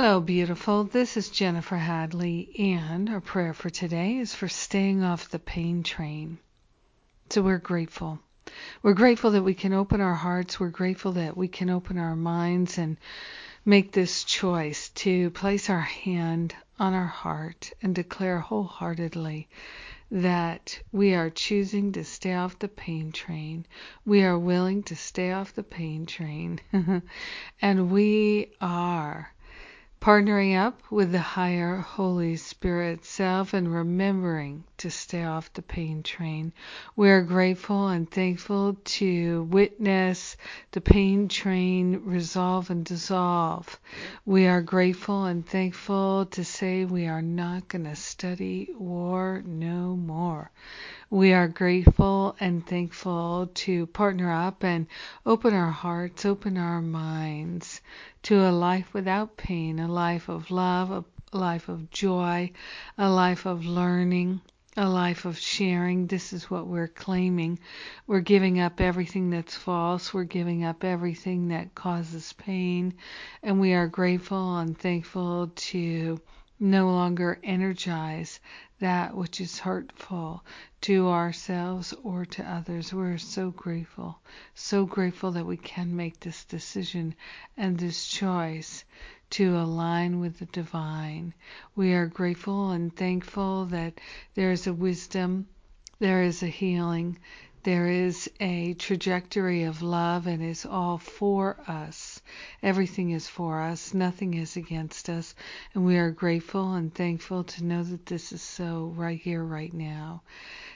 Hello, beautiful. This is Jennifer Hadley, and our prayer for today is for staying off the pain train. So we're grateful. We're grateful that we can open our hearts. We're grateful that we can open our minds and make this choice to place our hand on our heart and declare wholeheartedly that we are choosing to stay off the pain train. We are willing to stay off the pain train. and we are partnering up with the higher Holy Spirit self and remembering to stay off the pain train. We are grateful and thankful to witness the pain train resolve and dissolve. We are grateful and thankful to say we are not going to study war no more. We are grateful and thankful to partner up and open our hearts, open our minds to a life without pain, a life of love, a life of joy, a life of learning, a life of sharing. This is what we're claiming. We're giving up everything that's false. We're giving up everything that causes pain. And we are grateful and thankful to no longer energize that which is hurtful to ourselves or to others. We're so grateful, so grateful that we can make this decision and this choice to align with the divine. We are grateful and thankful that there is a wisdom, there is a healing, there is a trajectory of love and it's all for us. Everything is for us, nothing is against us, and we are grateful and thankful to know that this is so right here, right now.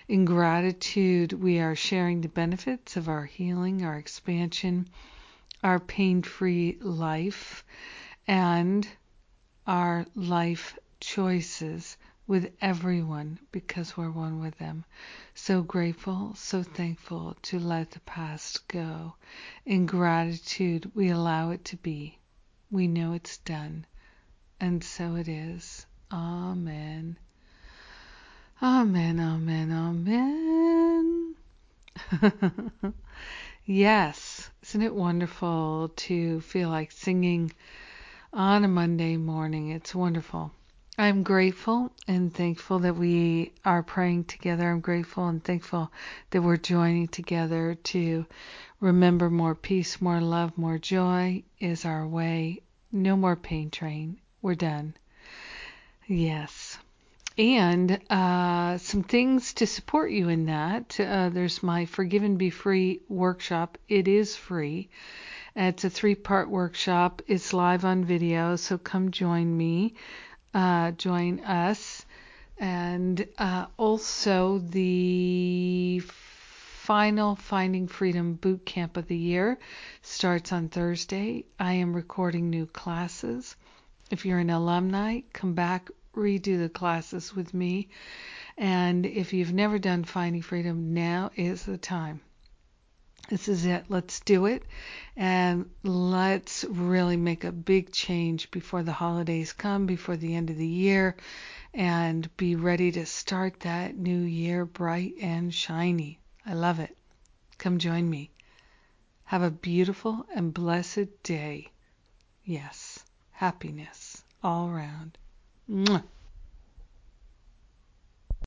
In gratitude, we are sharing the benefits of our healing, our expansion, our pain free life, and our life choices with everyone because we're one with them. So grateful, so thankful to let the past go. In gratitude, we allow it to be. We know it's done. And so it is. Amen. Amen, amen, amen. yes, isn't it wonderful to feel like singing on a Monday morning? It's wonderful. I'm grateful and thankful that we are praying together. I'm grateful and thankful that we're joining together to remember more peace, more love, more joy is our way. No more pain train. We're done. Yes. And uh, some things to support you in that. Uh, there's my Forgive and Be Free workshop. It is free. It's a three part workshop. It's live on video, so come join me uh, join us. And uh, also the final Finding Freedom Boot Camp of the year starts on Thursday. I am recording new classes. If you're an alumni, come back, redo the classes with me. And if you've never done Finding Freedom, now is the time. This is it. Let's do it. And let's really make a big change before the holidays come, before the end of the year, and be ready to start that new year bright and shiny. I love it. Come join me. Have a beautiful and blessed day. Yes, happiness all around. Mwah.